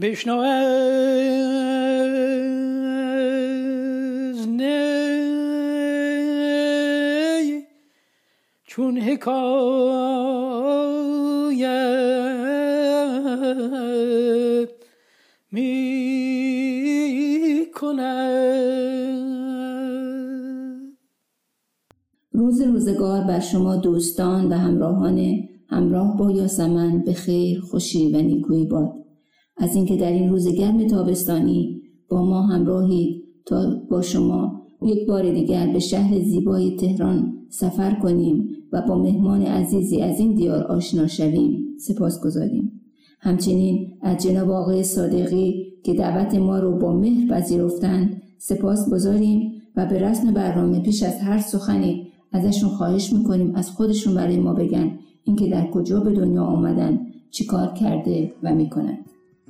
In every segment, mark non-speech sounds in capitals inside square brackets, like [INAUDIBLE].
بشنو از نی چون حکایت می روز روزگار بر شما دوستان و همراهان همراه با یاسمن به خیر خوشی و نیکویی باد. از اینکه در این روز گرم تابستانی با ما همراهید تا با شما یک بار دیگر به شهر زیبای تهران سفر کنیم و با مهمان عزیزی از این دیار آشنا شویم سپاس گذاریم. همچنین از جناب آقای صادقی که دعوت ما رو با مهر پذیرفتند سپاس گذاریم و به رسم برنامه پیش از هر سخنی ازشون خواهش می‌کنیم از خودشون برای ما بگن اینکه در کجا به دنیا آمدن چیکار کرده و می‌کنن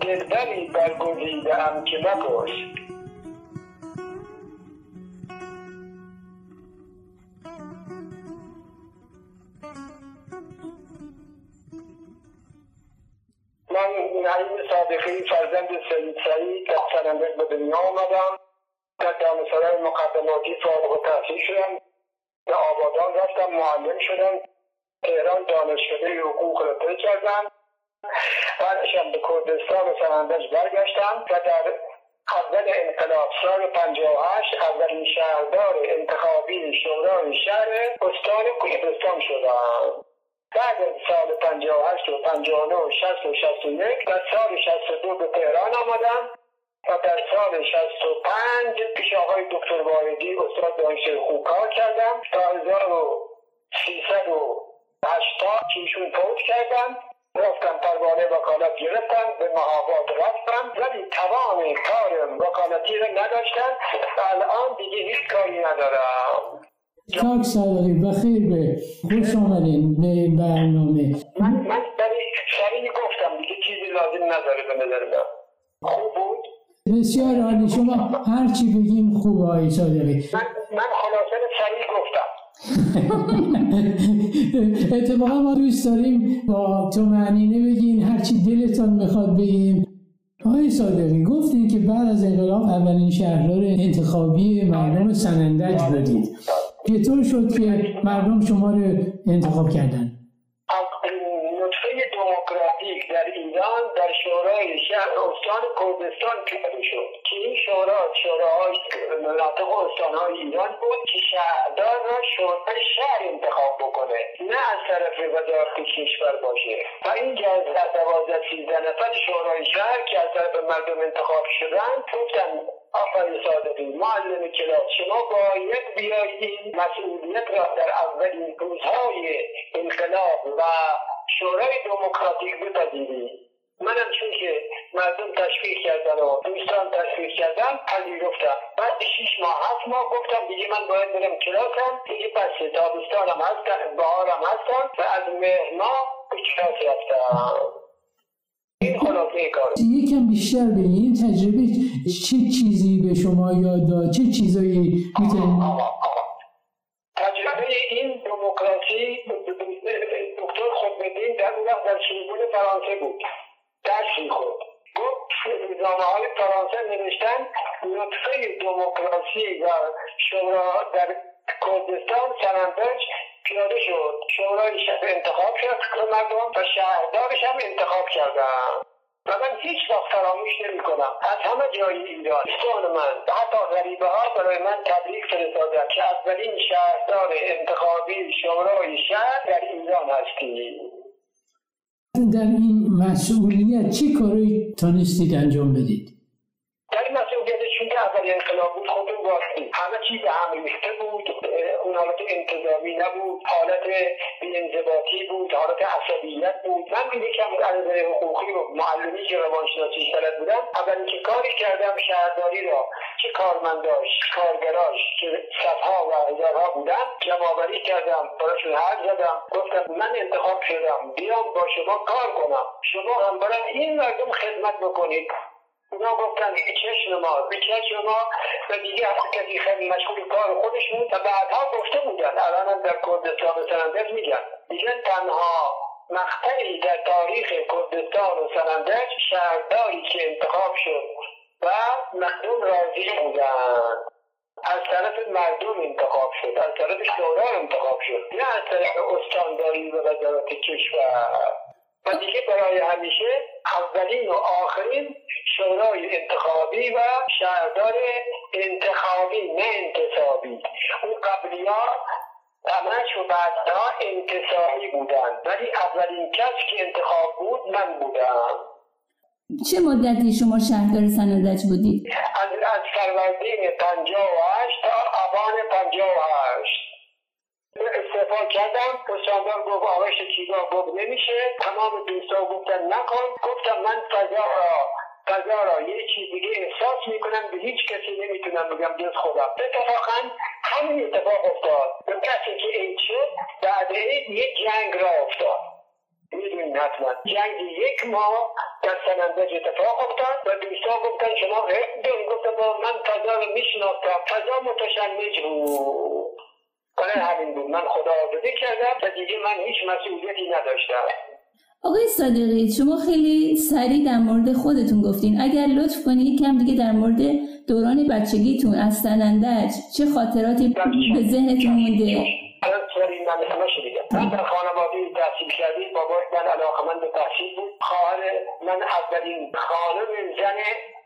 دلبری برگزیدم که مپرس شدم. بعد سال 58 و 59 و 60 و 61 در سال 62 به تهران آمدم و در سال 65 پیش آقای دکتر واحدی استاد دانشگاه خوب کار کردم. تا 1380 که ایشون فوت کردم. رفتم پروانه وکالت گرفتم به محابات رفتم. ولی توان کار وکالتی رو نداشتم. و الان دیگه هیچ کاری ندارم. کاک صادقی بخیر به خوش آمدین به برنامه. من من برای گفتم دیگه چیزی لازم نداره به نظر من. خوب بود؟ بسیار عالی. شما هر چی بگیم خوب آقای صادقی. من من خلاصه سریع گفتم. [LAUGHS] اتفاقا ما دوست داریم با تو معنینه بگین هرچی دلتان می‌خواد بگین. آقای صادقی گفتین که بعد از انقلاب اولین شهردار انتخابی مردم سنندج بودید. چطور شد که مردم شما رو انتخاب کردن. ایران در شورای شهر استان کردستان پیاده شد. که این شورا شوراهای مناطق استانهای ایران بود که شهردار را شورای شهر انتخاب بکنه نه از طرف وزارت کشور باشه. و اینجا از دوازده سیزده نفر شورای شهر که از طرف مردم انتخاب شدن گفتن آقای صادقی معلم کلاس شما باید بیایید این مسئولیت را در اولین روزهای انقلاب و شورای دموکراتیک بپذیرید منم چون که مردم تشویق کردن و دوستان تشویق کردن پذیرفتم. بعد شیش ماه هفت ماه گفتم دیگه من باید برم کلاسم دیگه پس تابستانم هستم بهارم هستم و از مهر ماه به کلاس رفتم. این خلاصه کار. یکم بیشتر بگین این تجربه چه چیزی به شما یاد داد؟ چه چیزایی می‌تونید تجربه این دموکراسی دکتر خودبدین در اون وقت در فرانسه بود. درس می‌خورد گفت روزنامه های فرانسه نوشتن نطفه دموکراسی و شورا در کردستان سنندج پیاده شد. شورای شهر انتخاب کرد مردم و شهردارش هم انتخاب کردن. و من هیچ وقت فراموش نمی کنم از همه جای ایران دوستان من حتی غریبه ها برای من تبریک فرستادن که اولین شهردار انتخابی شورای شهر در ایران هستی در این مسئولیت چه کاری تانستید انجام بدید؟ در این اول انقلاب بود خب باستی همه چیز هم ریخته بود اون حالت انتظامی نبود حالت بیانضباطی بود حالت عصبیت بود. من به یکم از نظر حقوقی و معلمی که روانشناسی بلد بودم. اولین که کاری کردم شهرداری را چه کارمنداش کارگراش که صفها و هزارها بودن جمعآوری کردم براشون حرف زدم. گفتم من انتخاب شدم بیام با شما کار کنم. شما هم برای این مردم خدمت بکنید. اونا گفتن که چشم ما؟ به چشم ما؟ و دیگه کسی خیلی مشغول کار خودش بود و بعدها گفته بودن. الان در کردستان و سنندج میگن. میگن تنها مقطعی در تاریخ کردستان و سنندج شهرداری که انتخاب شد و مردم راضی بودن. از طرف مردم انتخاب شد. از طرف شورا انتخاب شد. نه از طرف استانداری و وزارت کشور. و دیگه برای همیشه اولین و آخرین شورای انتخابی و شهردار انتخابی نه انتصابی. اون قبلی ها همش و بعدها انتصابی بودن. ولی اولین کس که انتخاب بود من بودم. چه مدتی شما شهردار سنندج بودید؟ از, از فروردین 58 تا آبان 58 استعفا کردم استاندار گفت آقای شکیبا گفت نمیشه. تمام دوستا گفتن نکن. گفتم من فضا را فضا را یه چیز دیگه احساس می‌کنم به هیچ کسی نمی‌تونم بگم جز خودم اتفاقا همین اتفاق افتاد. به کسی که این شد بعد یه جنگ را افتاد. می‌دونین حتما. جنگ یک ماه در سنندج اتفاق افتاد و دوستا گفتن شما غیر گفتم من فضا رو میشناختم. فضا متشنج بود. برای همین بود. من خدا آزادی کردم و دیگه من هیچ مسئولیتی نداشتم. آقای صادقی شما خیلی سریع در مورد خودتون گفتین. اگر لطف کنید کم دیگه در مورد دوران بچگیتون از سنندج چه خاطراتی به ذهنتون مونده؟ من همه شدیدم من در خانواده تحصیل کردیم بابای من علاقه من به تحصیل بود. خواهر من اولین خانم زن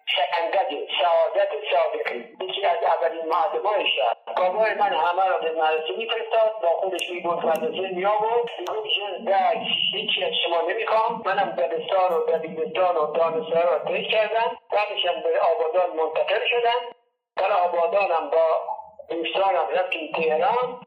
شهندج سعادت صادقی یکی از اولین معلمان شهر بابای من همه را به مدرسه میفرستاد با خودش می‌برد مدرسه میآورد می‌گفت جز درس هیچی از شما نمی‌خوام. منم دبستان و دبیرستان و دانشگاه را طی کردم. بعدشم به آبادان منتقل شدم. در آبادانم با دوستانم رفتیم تهران.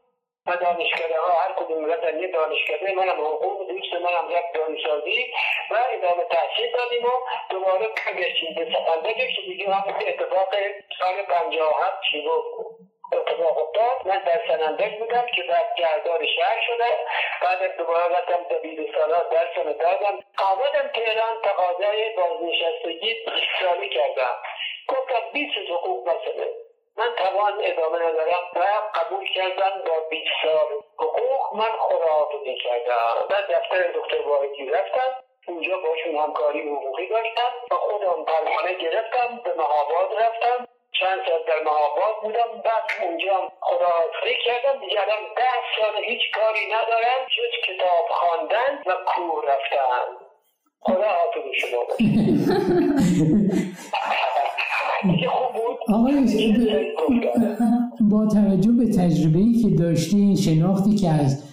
و دانشکده ها هر کدوم رفتن یه دانشکده منم حقوق دوست منم رفت دانشسازی و ادامه تحصیل دادیم و دوباره برگشتیم به سفندگی که دیگه هم اتفاق سال پنجاه هفت چی اتفاق افتاد. من در سنندج بودم که بعد گردار شهر شده. بعد دوباره رفتم دبیرستانات درس رو دادم. آمدم تهران تقاضای بازنشستگی سالی کردم. گفتم بیست حقوق مسئله. من توان ادامه ندارم. و قبول کردن با 20 سال حقوق من خداحافظی کردم. بعد دفتر دکتر واحدی رفتم. اونجا باشون همکاری حقوقی داشتم و خودم پروانه گرفتم به مهاباد رفتم. چند سال در مهاباد بودم. بعد اونجا خداحافظی کردم. دیگه ده سال هیچ کاری ندارم جز کتاب خواندن و کور رفتن. خدا حافظ شما. [LAUGHS] آقای [LAUGHS] با توجه به تجربه ای که داشتین شناختی که از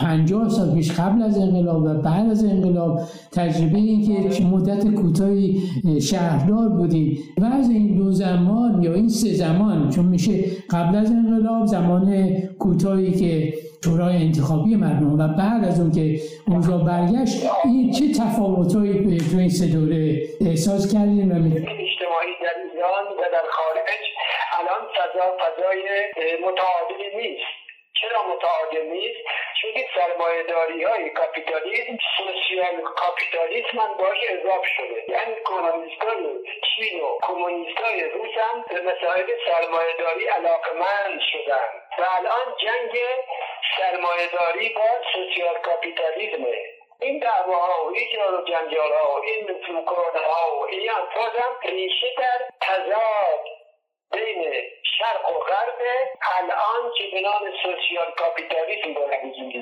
پنجاه سال پیش قبل از انقلاب و بعد از انقلاب تجربه این که مدت کوتاهی شهردار بودید و از این دو زمان یا این سه زمان چون میشه قبل از انقلاب زمان کوتاهی که شورای انتخابی مردم و بعد از اون که اوضاع برگشت این چه تفاوتهایی تو این سه دوره احساس کردیم اجتماعی در ایران و در خارج الان فضا فضای متعادلی نیست. متعادل نیست. چون سرمایه داری های کاپیتالیسم سوسیال کاپیتالیسم هم باش اضاف شده. یعنی کمونیست های چین و کمونیست های روس هم به مسائل سرمایه داری علاقمند شدن. و الان جنگ سرمایه داری با سوسیال کاپیتالیسمه این دعواها و این جار و این فوکان ها و این انفاز هم ریشه در تضاد بین شرق و غرب الان که به نام سوسیال کاپیتالیسم داره وجود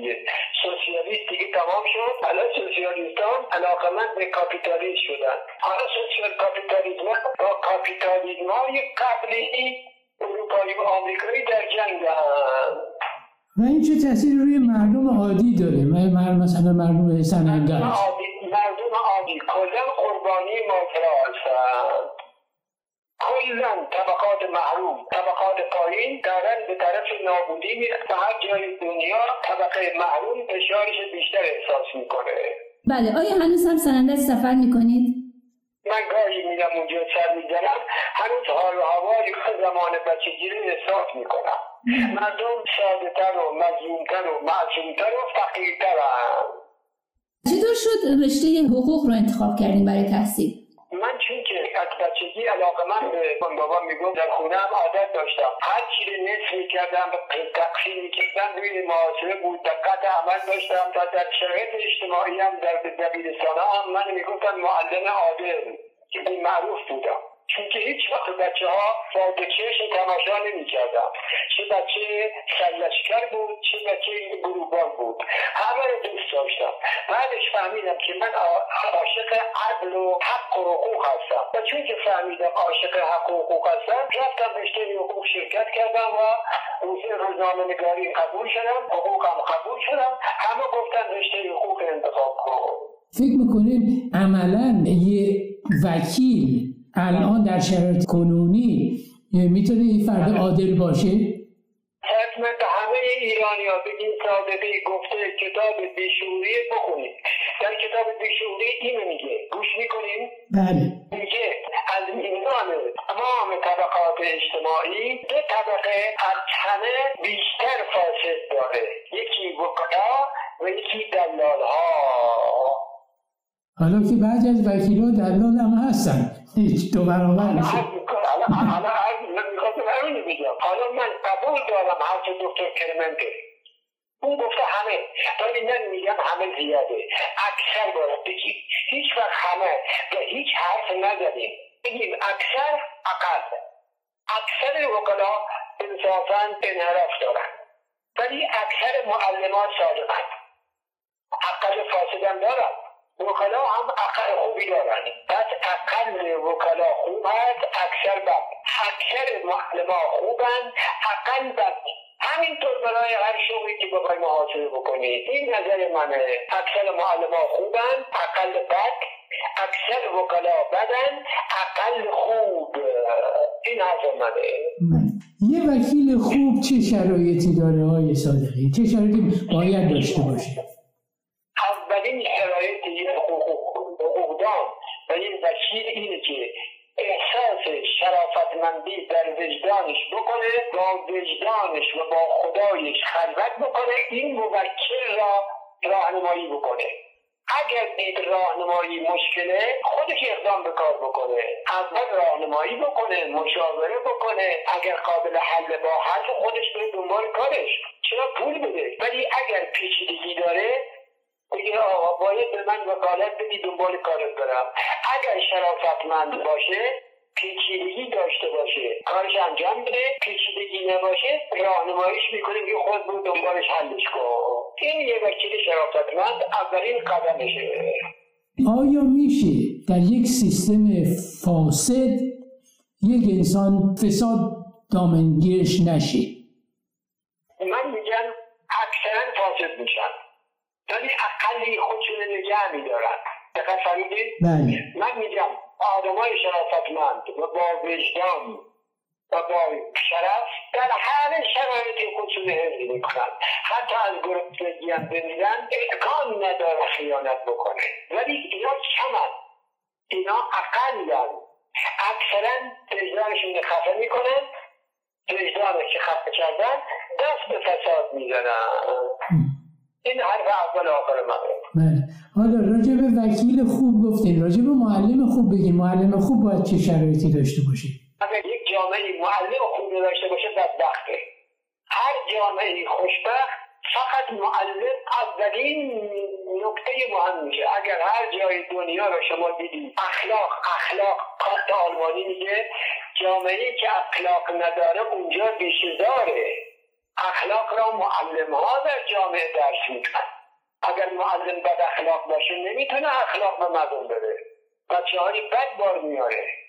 سوسیالیست دیگه تمام شد الان سوسیالیستان علاقمند به کاپیتالیسم شدن. حالا سوسیال کاپیتالیسم با کاپیتالیسم های قبلی اروپایی و آمریکایی در جنگ و این چه تاثیر روی مردم عادی داره؟ مثلا مردم سننده مردم عادی کلا قربانی ماجرا هستن. کل کلا طبقات محروم طبقات پایین دارن به طرف نابودی میرن و هر جای دنیا طبقه محروم فشارش بیشتر احساس می‌کنه بله آیا هنوز هم سنندج سفر می‌کنید؟ من گاهی میرم اونجا سر می‌زنم هنوز حال و هوای زمان بچگی رو احساس می‌کنم مردم ساده تر و مظلومتر و معصومتر و فقیرتر هم. چطور شد رشته حقوق رو انتخاب کردین برای تحصیل؟ من چون که از بچگی علاقه من به بابا می‌گفت در خونه هم عادت داشتم. هر چی رو نصف می‌کردم تقسیم می‌کردم. روی محاسبه بود دقت عمل داشتم. و در شرایط اجتماعی هم در دبیرستان هم من می‌گفتن معلم عادل که معروف بودم. چون که هیچ وقت بچه ها با چشم تماشا نمی کردم چه بچه سلشکر بود چه بچه گروبان بود. همه رو دوست داشتم. بعدش فهمیدم که من عاشق عدل و حق و حقوق هستم. و چون که فهمیدم عاشق حق و حقوق هستم رفتم رشته حقوق شرکت کردم و روزنامه نگاری قبول شدم حقوقم قبول شدم. همه گفتن رشته حقوق انتخاب کن. فکر می‌کنید عملا یه وکیل الان در شرایط کنونی می‌تونه این فرد عادل باشه؟ به همه ایرانی ها بگین صادقی گفته کتاب بیشوری بخونید در کتاب بیشوری اینو میگه. گوش می‌کنین بله. میگه از میزان تمام طبقات اجتماعی دو طبقه از همه بیشتر فاسد داره. یکی وکلا و یکی دلال ها حالا که بعضی از وکیلا دلال هم هستن. هیچ دو برابر میشه. حالا من قبول دارم حرف دکتر کرمنده اون گفته همه. ولی من میگم همه زیاده. اکثر باید بگیم. هیچ وقت همه و هیچ حرف نزدیم. بگیم اکثر اقل. اکثر وکلا انصافا انحراف دارن. ولی اکثر معلمان صادقن. اقل فاسدن دارن. وکلا هم خوبی دارن پس اقل وکلا خوب هست اکثر بد. اکثر معلم خوبن اقل بد. همینطور برای هر شغلی که بخوای محاسبه بکنید این نظر منه. اکثر معلم خوبن اقل بد. اکثر وکلا بدن اقل خوب. این حرف منه. یه وکیل خوب چه شرایطی داره های صادقی؟ چه شرایطی باید داشته باشه؟ اولین شرایط یک حقوقدان. و این وکیل اینه که احساس شرافتمندی در وجدانش بکنه با وجدانش و با خدایش خلوت بکنه این موکل را راهنمایی بکنه. اگر دید راهنمایی مشکله خودش اقدام به کار بکنه. اول راهنمایی بکنه مشاوره بکنه. اگر قابل حل با حل خودش به دنبال کارش. چرا پول بده؟ ولی اگر پیچیدگی داره بگه آقا باید به من وکالت بدی دنبال کارت برم. اگر شرافتمند باشه پیچیدگی داشته باشه کارش انجام بده پیچیدگی نباشه راهنماییش می‌کنه که خود برو دنبالش حلش کن. این یه وکیل شرافتمند اولین قدمشه. آیا میشه در یک سیستم فاسد یک انسان فساد دامنگیرش نشه؟ من میگم اکثرا فاسد میشن. ولی اقلی خودشون نگه میدارن. دقت فهمیدید بله. من میگم آدمای شرافتمند و با وجدان و با شرف در همه شرایطی خودشون حفظ می‌کنن. حتی از گرسنگی هم بمیرن امکان نداره خیانت بکنه. ولی اینا کمن. اینا اقلن. اکثرا وجدانشون خفه می‌کنن وجدانش که خفه کردن دست به فساد می‌زنن. این حرف اول آخر بله. حالا راجع به وکیل خوب گفتین. راجع به معلم خوب بگین. معلم خوب باید چه شرایطی داشته باشه؟ اگر یک جامعه معلم خوبی داشته باشه بدبخته. هر جامعه خوشبخت فقط معلم اولین نکته مهم میشه. اگر هر جای دنیا رو شما دیدید اخلاق اخلاق کارت آلمانی میگه جامعه که اخلاق نداره اونجا بیشه داره اخلاق را معلم ها در جامعه درس میدن. اگر معلم بد اخلاق باشه نمی‌تونه اخلاق به مردم بده. بچه های بد بار میاره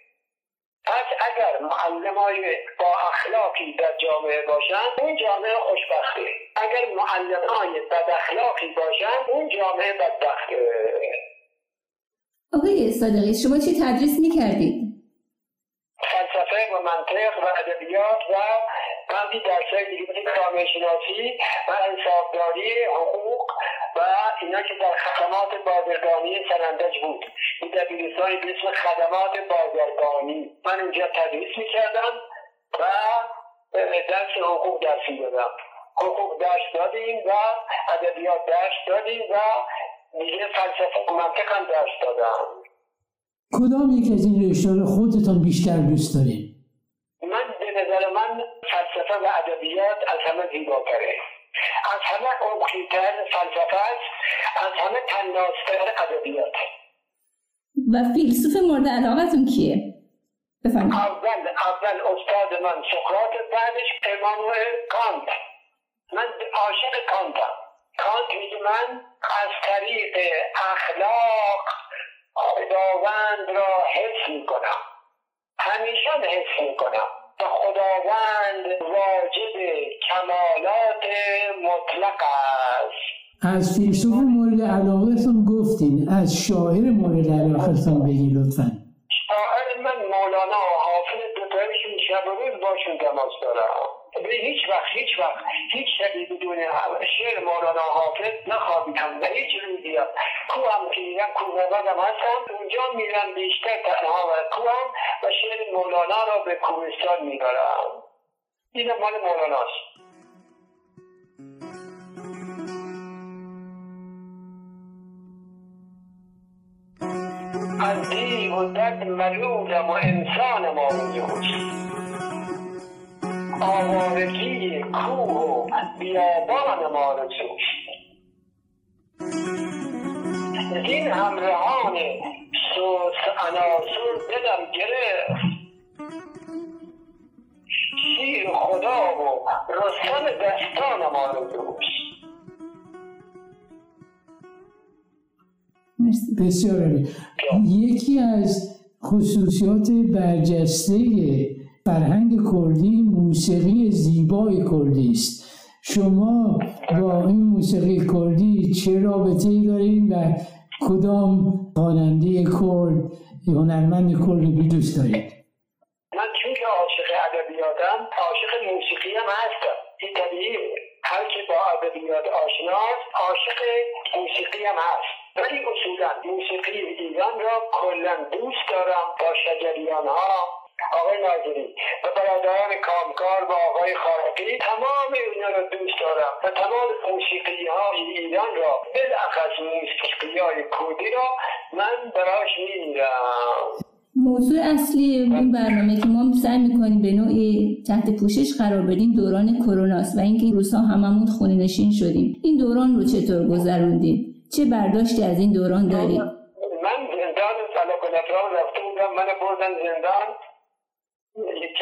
پس اگر معلم های با اخلاقی در جامعه باشن اون جامعه خوشبخته. اگر معلم های بد اخلاقی باشن اون جامعه بدبخته. آقای صادقی شما چی تدریس می‌کردید؟ فلسفه و منطق و ادبیات و بعضی درسهای دیگه مثل جامعه شناسی و حسابداری حقوق و اینا که در خدمات بازرگانی سنندج بود. این دبیرستانی به اسم خدمات بازرگانی. من اونجا تدریس می‌کردم و درس حقوق درس می‌دادم. حقوق درس دادیم و ادبیات درس دادیم و دیگه فلسفه و منطق هم درس دادم. کدام یک از این رشته خودتان بیشتر دوست دارین؟ من به نظر من فلسفه و ادبیات از همه زیباتره. از همه عمقیتر فلسفه است از همه تنازتر ادبیات. و فیلسوف مورد علاقتون کیه؟ بفرمایید. اول اول استاد من سقراط بعدش امانوئل کانت. من عاشق کانتم. کانت میگه من از طریق اخلاق خداوند را حس می‌کنم. همیشه حس می‌کنم. و خداوند واجد کمالات مطلق است. از فیلسوف مورد علاقتون گفتین. از شاعر مورد علاقتون بگی لطفا. شاعر من مولانا و حافظ دوتایشون شب و روز باشون تماس دارم. به هیچ وقت هیچ وقت هیچ شبی بدون شعر مولانا حافظ نخوابیدم و هیچ روزی هم کو هم که میرم کو نوازم هستم اونجا میرم بیشتر تنها و کو هم و شعر مولانا را به کوهستان می‌برم اینم مال مولاناست. از دیو و دد ملولم و انسان ما آوارگی کوه و بیابان ما رو زین همراهان سوس عناصر دلم گرفت. شیر خدا و رستم دستان ما رو دوست. بسیار یکی از خصوصیات برجسته فرهنگ کردی موسیقی زیبای کردی است. شما با این موسیقی کردی چه رابطه ای دارین و کدام خواننده کرد هنرمند کرد رو دوست دارید من چون که عاشق ادبیاتم عاشق موسیقی هم هستم. این طبیعیه. هر که با ادبیات آشناست عاشق موسیقی هم هست. ولی اصولا موسیقی ایران را کلا دوست دارم. با شجریان ها آقای ناظری و برادران کامکار و آقای خارقی تمام اینا را دوست دارم و تمام موسیقی های ایران را بالاخص موسیقی های کردی را من براش میمیرم. موضوع اصلی این برنامه که ما سعی می‌کنیم به نوعی تحت پوشش قرار بدیم دوران کروناست و اینکه این روزها هممون خونه نشین شدیم. این دوران رو چطور گذروندید چه برداشتی از این دوران دارید؟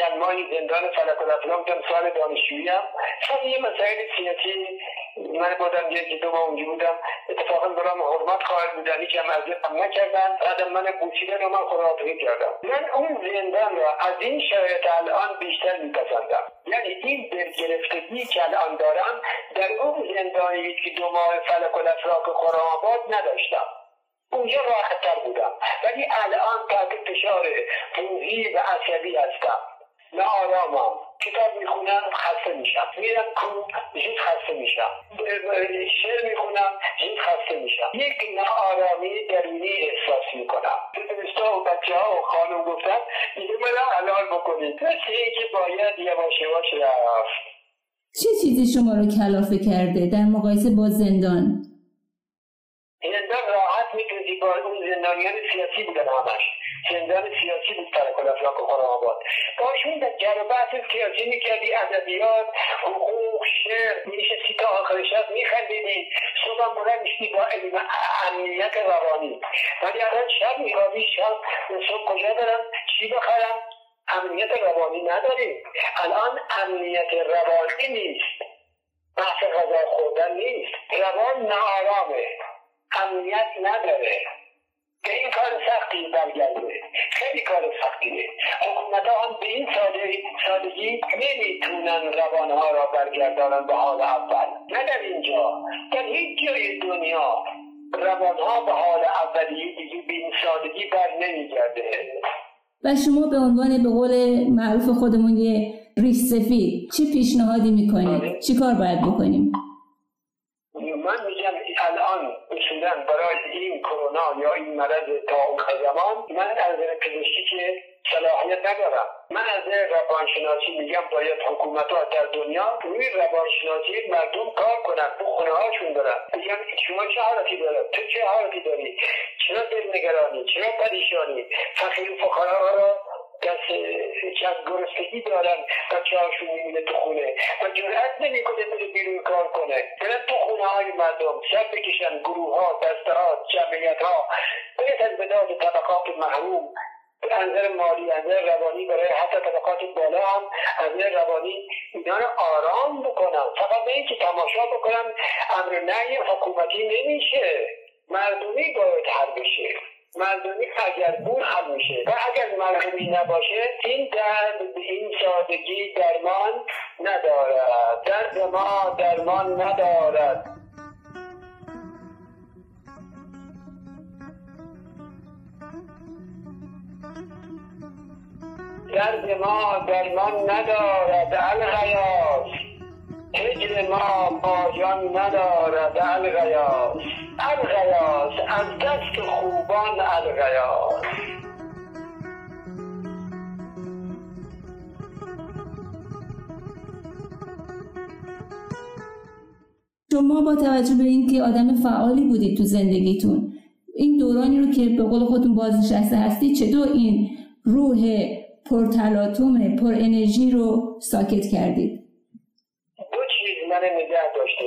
چند ماهی زندان فلک نفران بودم سال دانشجوییم سر یه مسائل سیاسی. من بودم یکی دو ماه اونجا بودم. اتفاقا برام حرمت خواهر بودن. هیچ هم اذیتم نکردن. بعدم من بوسیدن و من خداحافظی کردم. من اون زندان را از این شرایط الان بیشتر میپسندم. یعنی این دلگرفتگی که الان دارم در اون زندان یکی دو ماه فلک و نفراک خرم آباد نداشتم. اونجا راحتتر بودم. ولی الان تحت فشار روحی و عصبی هستم. نه آرامم کتاب می‌خونم خسته میشم. میرم کوب زود خسته میشم. شعر می‌خونم زود خسته میشم. یک ناآرامی درونی احساس می‌کنم. دوستا و بچه ها و خانم گفتن دیگه منو حلال بکنید. مثل اینکه باید یواش یواش رفت. چه چیزی شما رو کلافه کرده در مقایسه با زندان؟ زندان راحت می‌تونی با اون زندانیان سیاسی بودن همش. زندان سیاسی بود و افلاک و آباد. باشون در جر بحث سیاسی می‌کردی ادبیات حقوق شعر میشستی تا آخر شب میخندیدی. صبح بلند میشتی با امنیت روانی. ولی الان شب میخوابی شب صبح کجا برم؟ چی بخرم؟ امنیت روانی نداریم الان امنیت روانی نیست. بحث غذا خوردن نیست. روان ناآرامه. امنیت نداره. که این کار سختی برگرده. خیلی کار سختیه. حکومت ها هم به این سادگی نمی‌تونن روانها را برگردانن به حال اول. نه در اینجا. در هیچ جای دنیا روانها به حال اولیه دیگه به این سادگی بر نمیگرده. و شما به عنوان به قول معروف خودمون یه ریش سفید چه پیشنهادی می‌کنید؟ چی کار باید بکنیم؟ من الان اصولا برای این کرونا یا این مرض تا زمان من از پزشکی که صلاحیت ندارم. من از روانشناسی میگم باید حکومت ها در دنیا روی روانشناسی مردم کار کنن تو خونه هاشون دارن میگم شما چه حالتی دارد تو چه حالتی داری؟ چرا دلنگرانی چرا پریشانی؟ فقیر و فقرا را دست از گرسنگی دارن بچه هاشون میمونه تو خونه. و جرأت نمی‌کنه بره بیرون کار کنه. برن تو های مردم سر بکشن گروه ها دسته ها جمعیت ها برسن به داد طبقات محروم. نظر مالی نظر روانی برای حتی طبقات بالا هم نظر روانی اینا آرام بکنم فقط به اینکه تماشا بکنم امر نهی حکومتی نمیشه. مردمی باید حل بشه. مردمی اگر بود حل میشه. و اگر مردمی نباشه این درد به این سادگی درمان ندارد. درد ما درمان ندارد. درد ما درمان ندارد الغیاس هجر ما پایان ندارد الغیاس الغیاس از دست خوبان الغیاس شما با توجه به اینکه آدم فعالی بودید تو زندگیتون این دورانی رو که به قول خودتون بازنشسته هستی چطور این روح پرتلاتوم پر انرژی رو ساکت کردید. دو چیز من نگه داشته.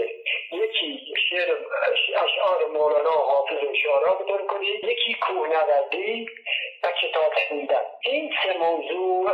یکی شعر اشعار مولانا و حافظ و شعرها بطور کنید. یکی کوهنوردی و کتاب خوندن. این سه موضوع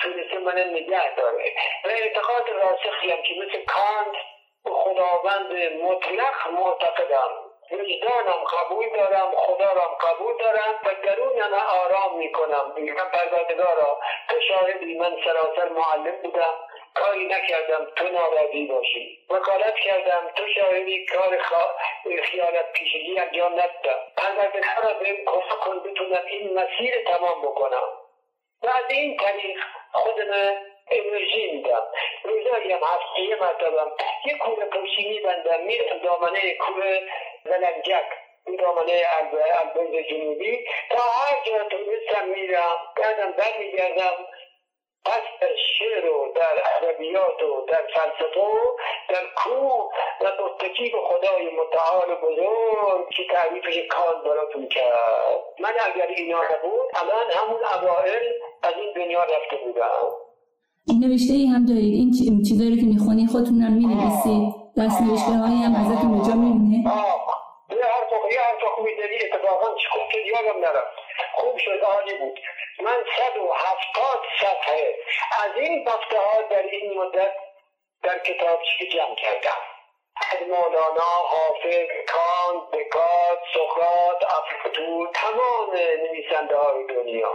تونسته من نگه داره. و اعتقاد راسخی هم که مثل کانت به خداوند مطلق معتقدم. وجدانم قبول دارم خدا را قبول دارم و درونم آرام می‌کنم. میگم پروردگارا تو شاهدی من سراسر معلم بودم. کاری نکردم تو ناراضی باشی. وکالت کردم تو شاهدی کار خیالت پیشگی انجام ندادم. پروردگارا بهم کمک کن بتونم این مسیر تمام بکنم. و از این طریق خودم انرژی میدم روزایی هم هفته یه مرتبم یه کوره پشتی میبندم. میرم دامنه کوره ولنجک دامنه البرز جنوبی. تا هر جا تونستم میرم. بعدم برمیگردم. پس شعر و در ادبیات و در فلسفه و در کوه و متکی به خدای متعال بزرگ که تعریف کان براتون کرد. من اگر اینا نبود الان همون اوائل از این دنیا رفته بودم. نوشته ای هم دارید. این چیزایی که می‌خونی خودتون هم می‌نویسید. دست نوشته هایی هم ازتون به جا میمونه. یه حرف یه حرف خوبی داری اتفاقا خوب که یادم نرفت. خوب شد عالی بود. من صد و هفتاد صفحه از این بفته ها در این مدت در کتابچه جمع کردم. از مولانا حافظ کانت دکارت سقراط افلاطون تمام نویسنده های دنیا.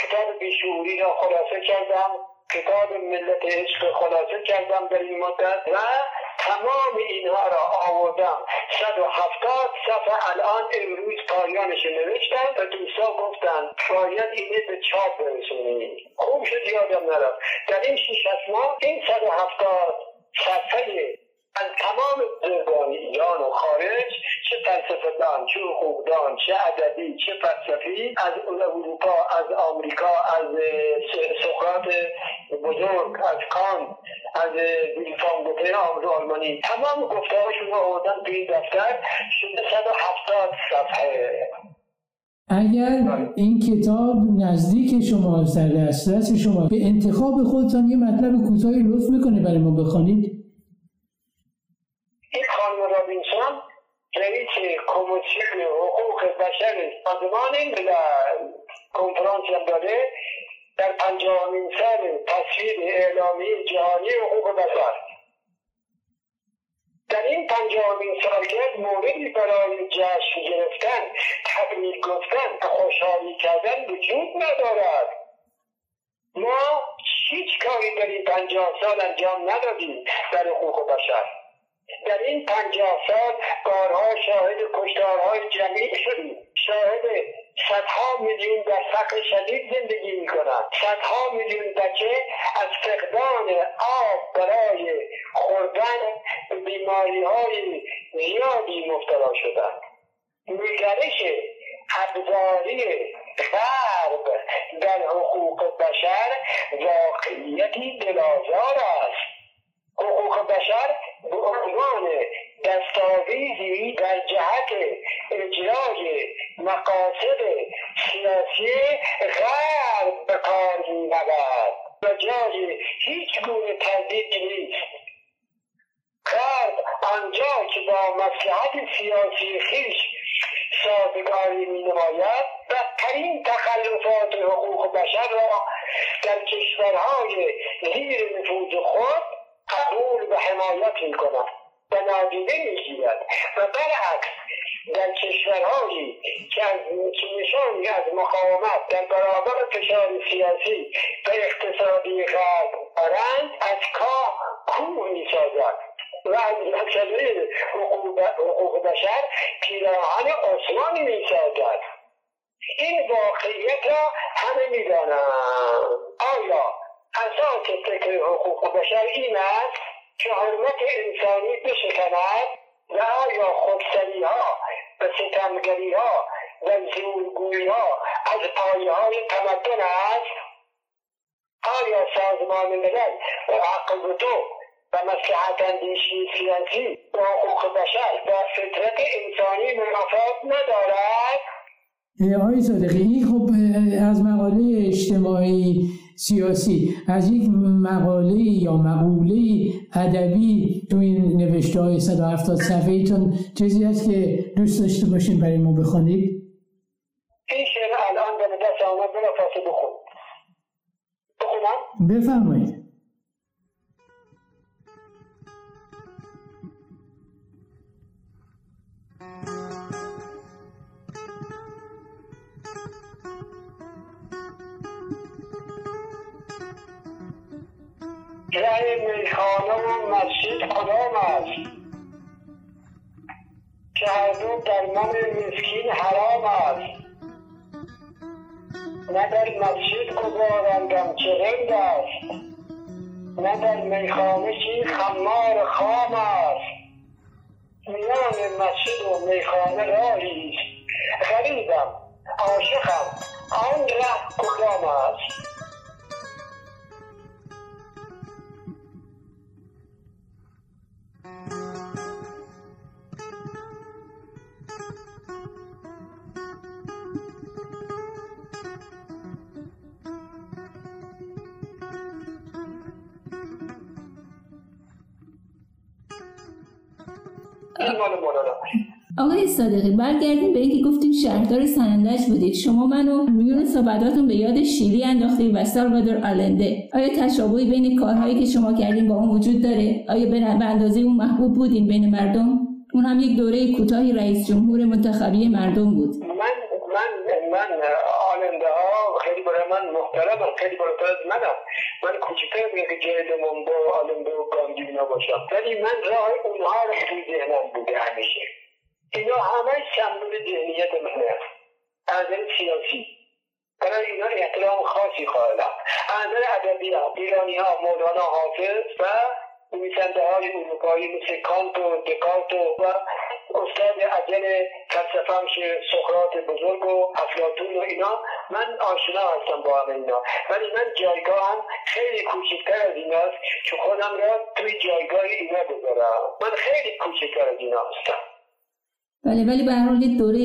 کتاب بیشوری را خلاصه کردم. کتاب ملت عشق خلاصه کردم در این مدت و تمام اینها را آوردم. 170 صفحه الان امروز پایانش نوشتم و دوستا گفتن شاید اینه به چاپ برسونیم. خوب شد یادم نرفت. در این شیش ماه این 170 چه حقوقدان چه ادبی چه فلسفی از اروپا از آمریکا از سقراط بزرگ از کان از ویلفام گوته آلمانی. تمام گفته هاشون رو آوردن به این دفتر شده 170 صفحه. اگر این کتاب نزدیک شما در دسترس شما به انتخاب خودتان یه مطلب کوتاهی لطف می‌کنه برای ما بخوانید؟ این خانم رابینسون رئیس کمیسیون حقوق بشر سازمان ملل کنفرانس داده در پنجاهمین سال تصویر اعلامی جهانی حقوق بشر. در این پنجاهمین سالگرد موردی برای جشن گرفتن تبریک گفتن و خوشحالی کردن وجود ندارد. ما هیچ کاری در این پنجاه سال انجام ندادیم در حقوق بشر. در این پنجاه سال بارها شاهد کشتارهای جمعی شاهد صدها میلیون در فقر شدید زندگی می‌کنند. صدها میلیون بچه از فقدان آب برای خوردن بیماری های زیادی مبتلا شدند. نگرش ابزاری غرب در حقوق بشر واقعیتی دلازار است. حقوق بشر به عنوان دستاویزی در جهت اجرای مقاصد سیاسی غرب به کار می‌رود. جای هیچ گونه تردیدی نیست. غرب آنجا که با مسلحت سیاسی خیش سازگاری می نماید بدترین تخلفات حقوق بشر را در کشورهای زیر نفوذ خود قبول و حمایت می کند و نادیده می‌گیرد و برعکس در کشورهایی که از از مقاومت در برابر فشار سیاسی و اقتصادی غرب دارند از کاه کوه می‌سازد. و از مسئله حقوق بشر پیراهن عثمانی می‌سازد. این واقعیت را همه می‌دانند. آیا اساس فکر حقوق بشر این است؟ که حرمت انسانی بشکند و آیا خودسری ها و ستمگری ها و زورگویی ها از پایه های تمدن است؟ آیا سازمان ملل و عقل دو و مسلحت اندیشی سیاسی و حقوق بشر و فطرت انسانی منافات ندارد؟ آقای صادقی این خب از مقاله اجتماعی سیاسی از یک مقاله یا مقوله ادبی تو این نوشته های 170 صفحه تون چیزی هست که دوست داشته باشین برای ما بخونید؟ این شعر الان به دست آمد بلا فاسه بخون. بخونم؟ بفرمایید. ره میخانه و مسجد کدام است؟ که هر دو در من مسکین حرام است. نه در مسجد گذارندم چه رند است. نه در میخانه چی خمار خام است. میان مسجد و میخانه راهی است. غریبم عاشقم آن ره کدام است؟ مولانا آقای صادقی برگردیم به اینکه گفتیم شهردار سنندج بودید. شما منو میون صحبتاتون به یاد شیلی انداختید و سالوادور آلنده. آیا تشابهی بین کارهایی که شما کردین با اون وجود داره؟ آیا به اندازه اون محبوب بودین بین مردم؟ اون هم یک دوره کوتاهی رئیس جمهور منتخبی مردم بود. من من من محترمم خیلی بالاتر از منم. من کوچکتر که جای دوم با آلنده و گاندی اینا باشم. ولی من راه اونها رو توی ذهنم بوده همیشه. اینا همه سمبول ذهنیت منه. از سیاسی. برای اینا احترام خاصی قائلم از ادبیات ایرانی ها مولانا حافظ و نویسنده های اروپایی مثل کانت و دکارت و استاد عجل فلسفه که سقراط بزرگ و افلاطون و اینا من آشنا هستم با همه اینا. ولی من جایگاهم خیلی کوچکتر از ایناست که خودم را توی جایگاه اینا بذارم. من خیلی کوچکتر از اینا هستم. بله ولی به هر حال یک دوره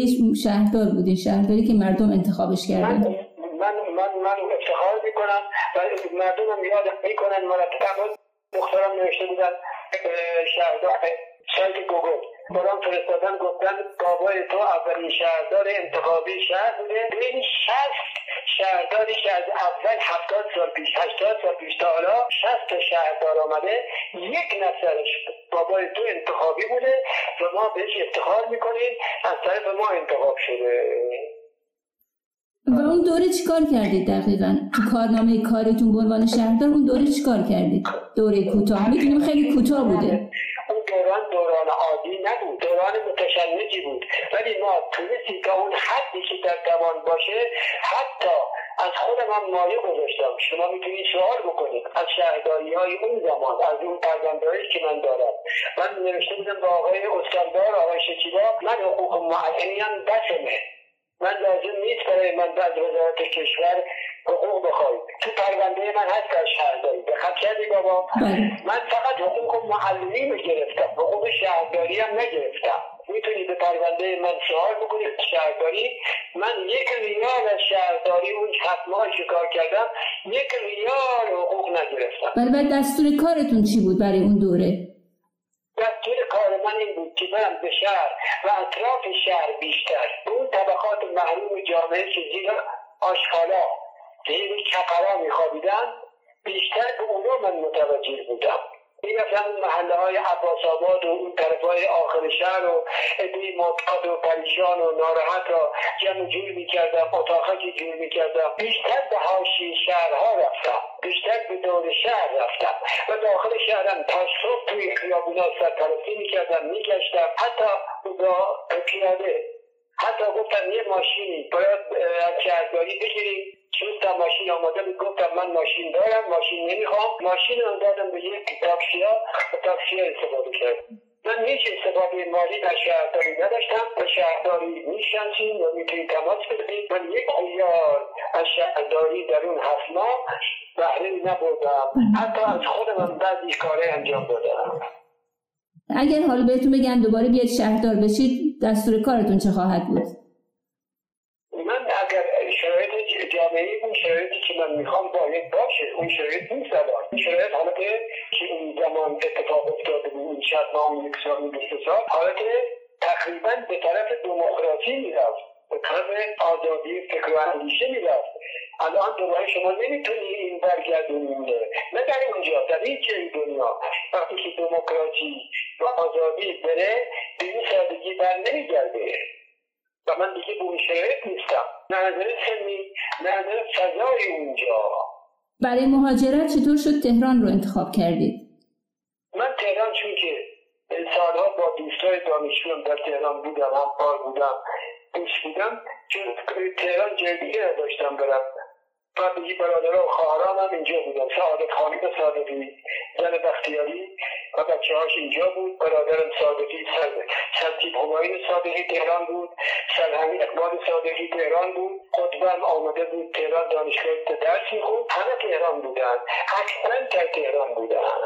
شهردار بودین. شهرداری که مردم انتخابش کردن. من من من, من افتخار می‌کنم و مردم هم یاد می‌کنن مرتبا. مختارم نوشته بودن شهردار سایت گوگل. برام فرستادن گفتن بابای تو اولین شهردار انتخابی شهر بوده. بین شست شهرداری که از اول هفتاد سال پیش هشتاد سال پیش تا حالا شست تا شهردار آمده. یک نفرش بابای تو انتخابی بوده و ما بهش افتخار می‌کنیم از طرف ما انتخاب شده. و اون دوره چیکار کردید دقیقا؟ تو کارنامه کاریتون به عنوان شهردار اون دوره چیکار کردید؟ دوره کوتاه. می‌دونیم خیلی کوتاه بوده. اون دوران متشنجی بود. ولی ما تونستیم تا اون حدی که در توان باشه حتی از خودم هم مایه گذاشتم. شما می‌تونید سوال بکنید از شهرداری های اون زمان از اون پروندهایی که من دارم. من نوشته بودم با آقای استاندار آقای شکیبا من حقوق معلمی هم بسمه. من لازم نیست برای من از وزارت کشور حقوق بخواید. تو پرونده من هست شهرداری خط کردی بابا؟ بله. من فقط حقوق معلمی رو گرفتم. حقوق شهرداری هم نگرفتم. می‌تونید به پرونده من سوال بکنید شهرداری. من یک ریال از شهرداری اون ماه که کار کردم؟ یک ریال حقوق نگرفتم. بعد دستور کارتون چی بود برای اون دوره؟ دستور کار من این بود که برم به شهر و اطراف شهر بیشتر به اون طبقات محروم جامعه که زیر آشغالا زیر کفرا میخوابیدن بیشتر به اونا من متوجه بودم. می‌رفتم محله های عباس آباد و اون طرف های آخر شهر و ادوی معتاد و پریشان و ناراحت را جمع جور می‌کردم که جور می‌کردم. بیشتر به حاشی شهرها رفتم بیشتر به دور شهر رفتم. و داخل شهرم تا صبح توی خیابونا سرپرستی می‌کردم میگشتم. حتی با پیاده. حتی گفتم یه ماشینی باید از شهرداری بگیریم. چون ماشین آماده بود گفتم من ماشین دارم ماشین نمی‌خوام. ماشین رو دادم به یک تاکسیا و تاکسیا استفاده کردم. من هیچ استفاده مالی در شهرداری نداشتم. به شهرداری میشنسیم و می‌تونید تماس بگیرید من یک ریال از شهرداری در اون هفت ماه بهره نبردم. حتی از خودم بعضی کاره انجام دادم. اگر حالا بهتون بگن دوباره بیاید شهردار بشید دستور کارتون چه خواهد بود؟ جامعه اون شرایطی که من می‌خوام باید باشه اون شرایط نیست الان. این شرایط حالت که اون زمان اتفاق افتاده بود اون ما اون یک سال اون بیست سال حالت تقریبا به طرف دموکراسی می‌رفت به طرف آزادی فکر و اندیشه می‌رفت. الان دوباره شما نمی‌تونی این برگردونی نه در اونجا در هیچ جای دنیا. وقتی که دموکراسی و آزادی بره به این سادگی بر نمیگرده. و من دیگه به اون شرایط نیستم. نه نظر سنی نه نظر فضای اونجا. برای مهاجرت چطور شد تهران رو انتخاب کردید؟ من تهران چون که سالها با دوستای دانشجویم در تهران بودم هم بودم دوست بودم چون تهران جای دیگه نداشتم برم. بعدی برادرها و خواهرام هم اینجا بودن. سعادت خانم صادقی زن بختیاری و بچه هاش اینجا بود. برادرم صادقی سلطیب هماین صادقی تهران بود. سلحمی اقبال صادقی تهران بود. خطبم آمده بود. تهران دانشگاه درس می‌خوند. همه تهران بودن. اکثرا در تهران بودن.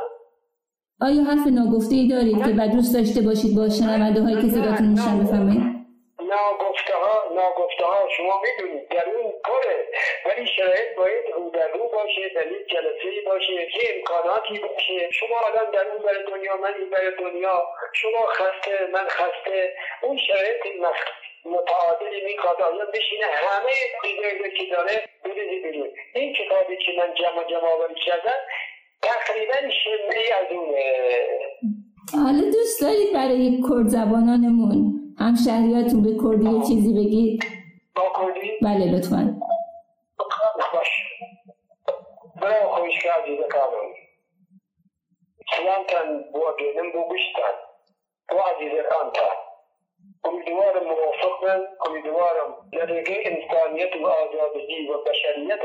آیا حرف ناگفته ای دارید که بعد دوست داشته باشید با شنونده هایی که صداتون میشن بفرمایید؟ ناگفته ها ناگفته ها شما می‌دونید. در اون پره. ولی شرایط باید رو در رو باشه در یک جلسه باشه یه امکاناتی باشه. شما آدم در اون بر دنیا من این بر دنیا. شما خسته من خسته. اون شرایط متعادلی می‌خواد. آیا بشینه همه چیزایی که داره بریزی بیرون این کتابی که من جمع جمع آوری کردم تقریبا شمه از اونه. حالا دوست دارید برای کرد زبانانمون هم شهریاتون به کردی یه چیزی بگید با کردی؟ بله لطفا. باش. برای خوش که عزیز کامل سلامتن با دینم بو گشتن با عزیز کامتن امیدوارم موافق من امیدوارم لدیگه انسانیت و آزادگی و بشریت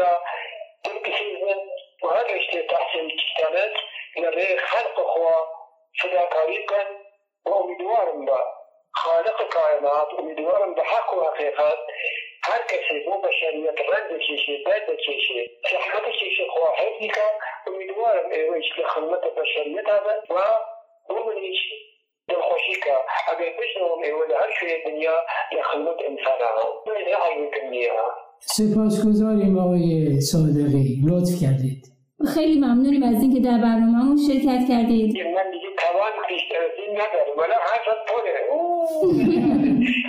دل کسی من و هر رشته تحصیل کشتنت لدیگه خلق خوا فداکاری کن. و امیدوارم با خالق کائنات امیدوارم به حق و حقیقت هر کسی بو بشریت رنگ بکشه بد بکشه زحمت کشه خواهد میکن امیدوارم ایوش که خدمت بشریت هست و بمونیش دلخوشی که اگر بشنوم ایوه هر شوی دنیا لخدمت انسان هم نه عیوه دنیا سپاسگزاریم آقای صادقی. لطف کردید. خیلی ممنونیم از اینکه در برنامهمون شرکت کردید. من دیگه توان بیشتر از این ندارم ولی حرفت پره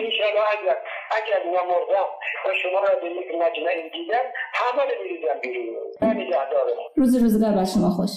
انشاءالله اگر اگر نمردم و شما را به یک مجمعی دیدم همه رو میریزم بیرون. روز روزگار بر شما خوش.